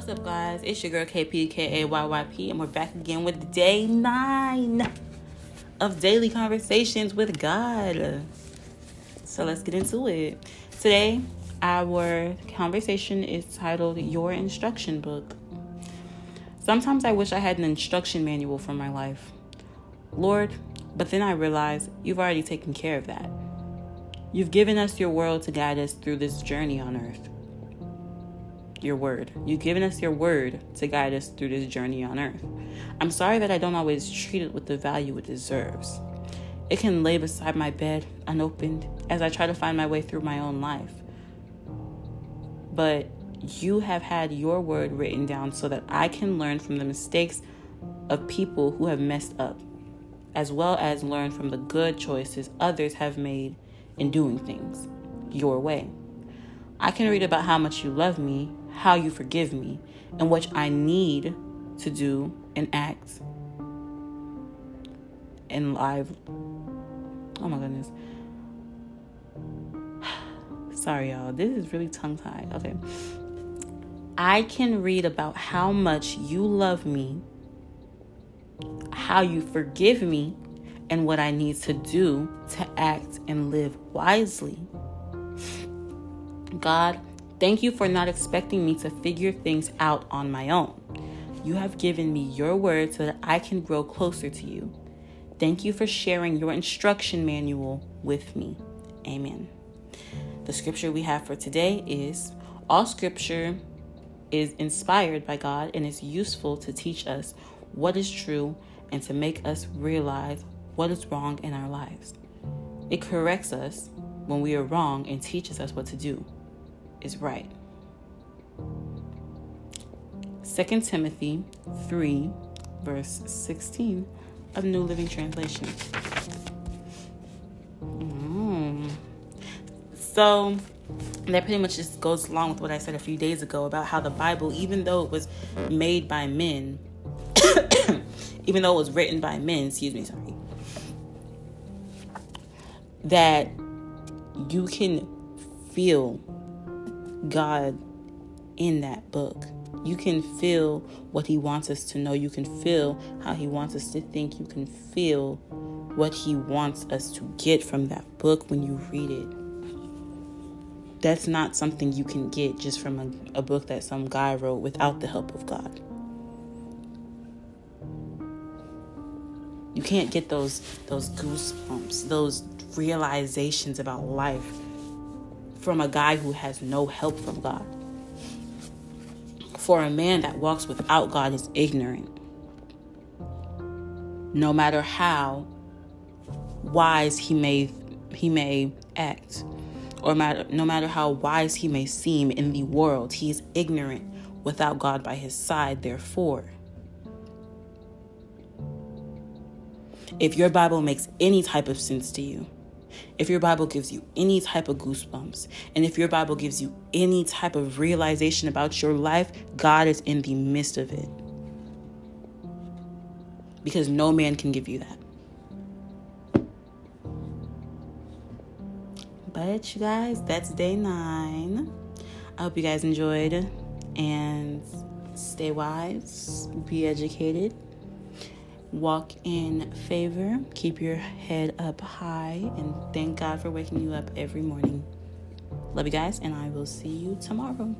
What's up, guys? It's your girl KPKAYYP, and we're back again with day nine of daily conversations with God. So let's get into it. Today, our conversation is titled Your Instruction Book. Sometimes I wish I had an instruction manual for my life. Lord, but then I realize you've already taken care of that. You've given us your world to guide us through this journey on earth your word. You've given us your word to guide us through this journey on earth. I'm sorry that I don't always treat it with the value it deserves. It can lay beside my bed unopened as I try to find my way through my own life. But you have had your word written down so that I can learn from the mistakes of people who have messed up, as well as learn from the good choices others have made in doing things your way. I can read about how much you love me how you forgive me and what I need to do and act in live. Oh my goodness. Sorry, y'all. This is really tongue tied. Okay. I can read about how much you love me, how you forgive me, and what I need to do to act and live wisely. God, Thank you for not expecting me to figure things out on my own. You have given me your word so that I can grow closer to you. Thank you for sharing your instruction manual with me. Amen. The scripture we have for today is All scripture is inspired by God and is useful to teach us what is true and to make us realize what is wrong in our lives. It corrects us when we are wrong and teaches us what to do is right. 2 Timothy 3, verse 16 of New Living Translation. Mm. So, that pretty much just goes along with what I said a few days ago about how the Bible, even though it was made by men, even though it was written by men, excuse me, sorry, that you can feel God in that book. You can feel what He wants us to know. You can feel how He wants us to think. You can feel what He wants us to get from that book when you read it. That's not something you can get just from a, a book that some guy wrote without the help of God. You can't get those those goosebumps, those realizations about life from a guy who has no help from God. For a man that walks without God is ignorant. No matter how wise he may he may act, or matter, no matter how wise he may seem in the world, he is ignorant without God by his side, therefore. If your Bible makes any type of sense to you, if your Bible gives you any type of goosebumps, and if your Bible gives you any type of realization about your life, God is in the midst of it. Because no man can give you that. But you guys, that's day nine. I hope you guys enjoyed and stay wise, be educated walk in favor, keep your head up high, and thank God for waking you up every morning. Love you guys, and I will see you tomorrow.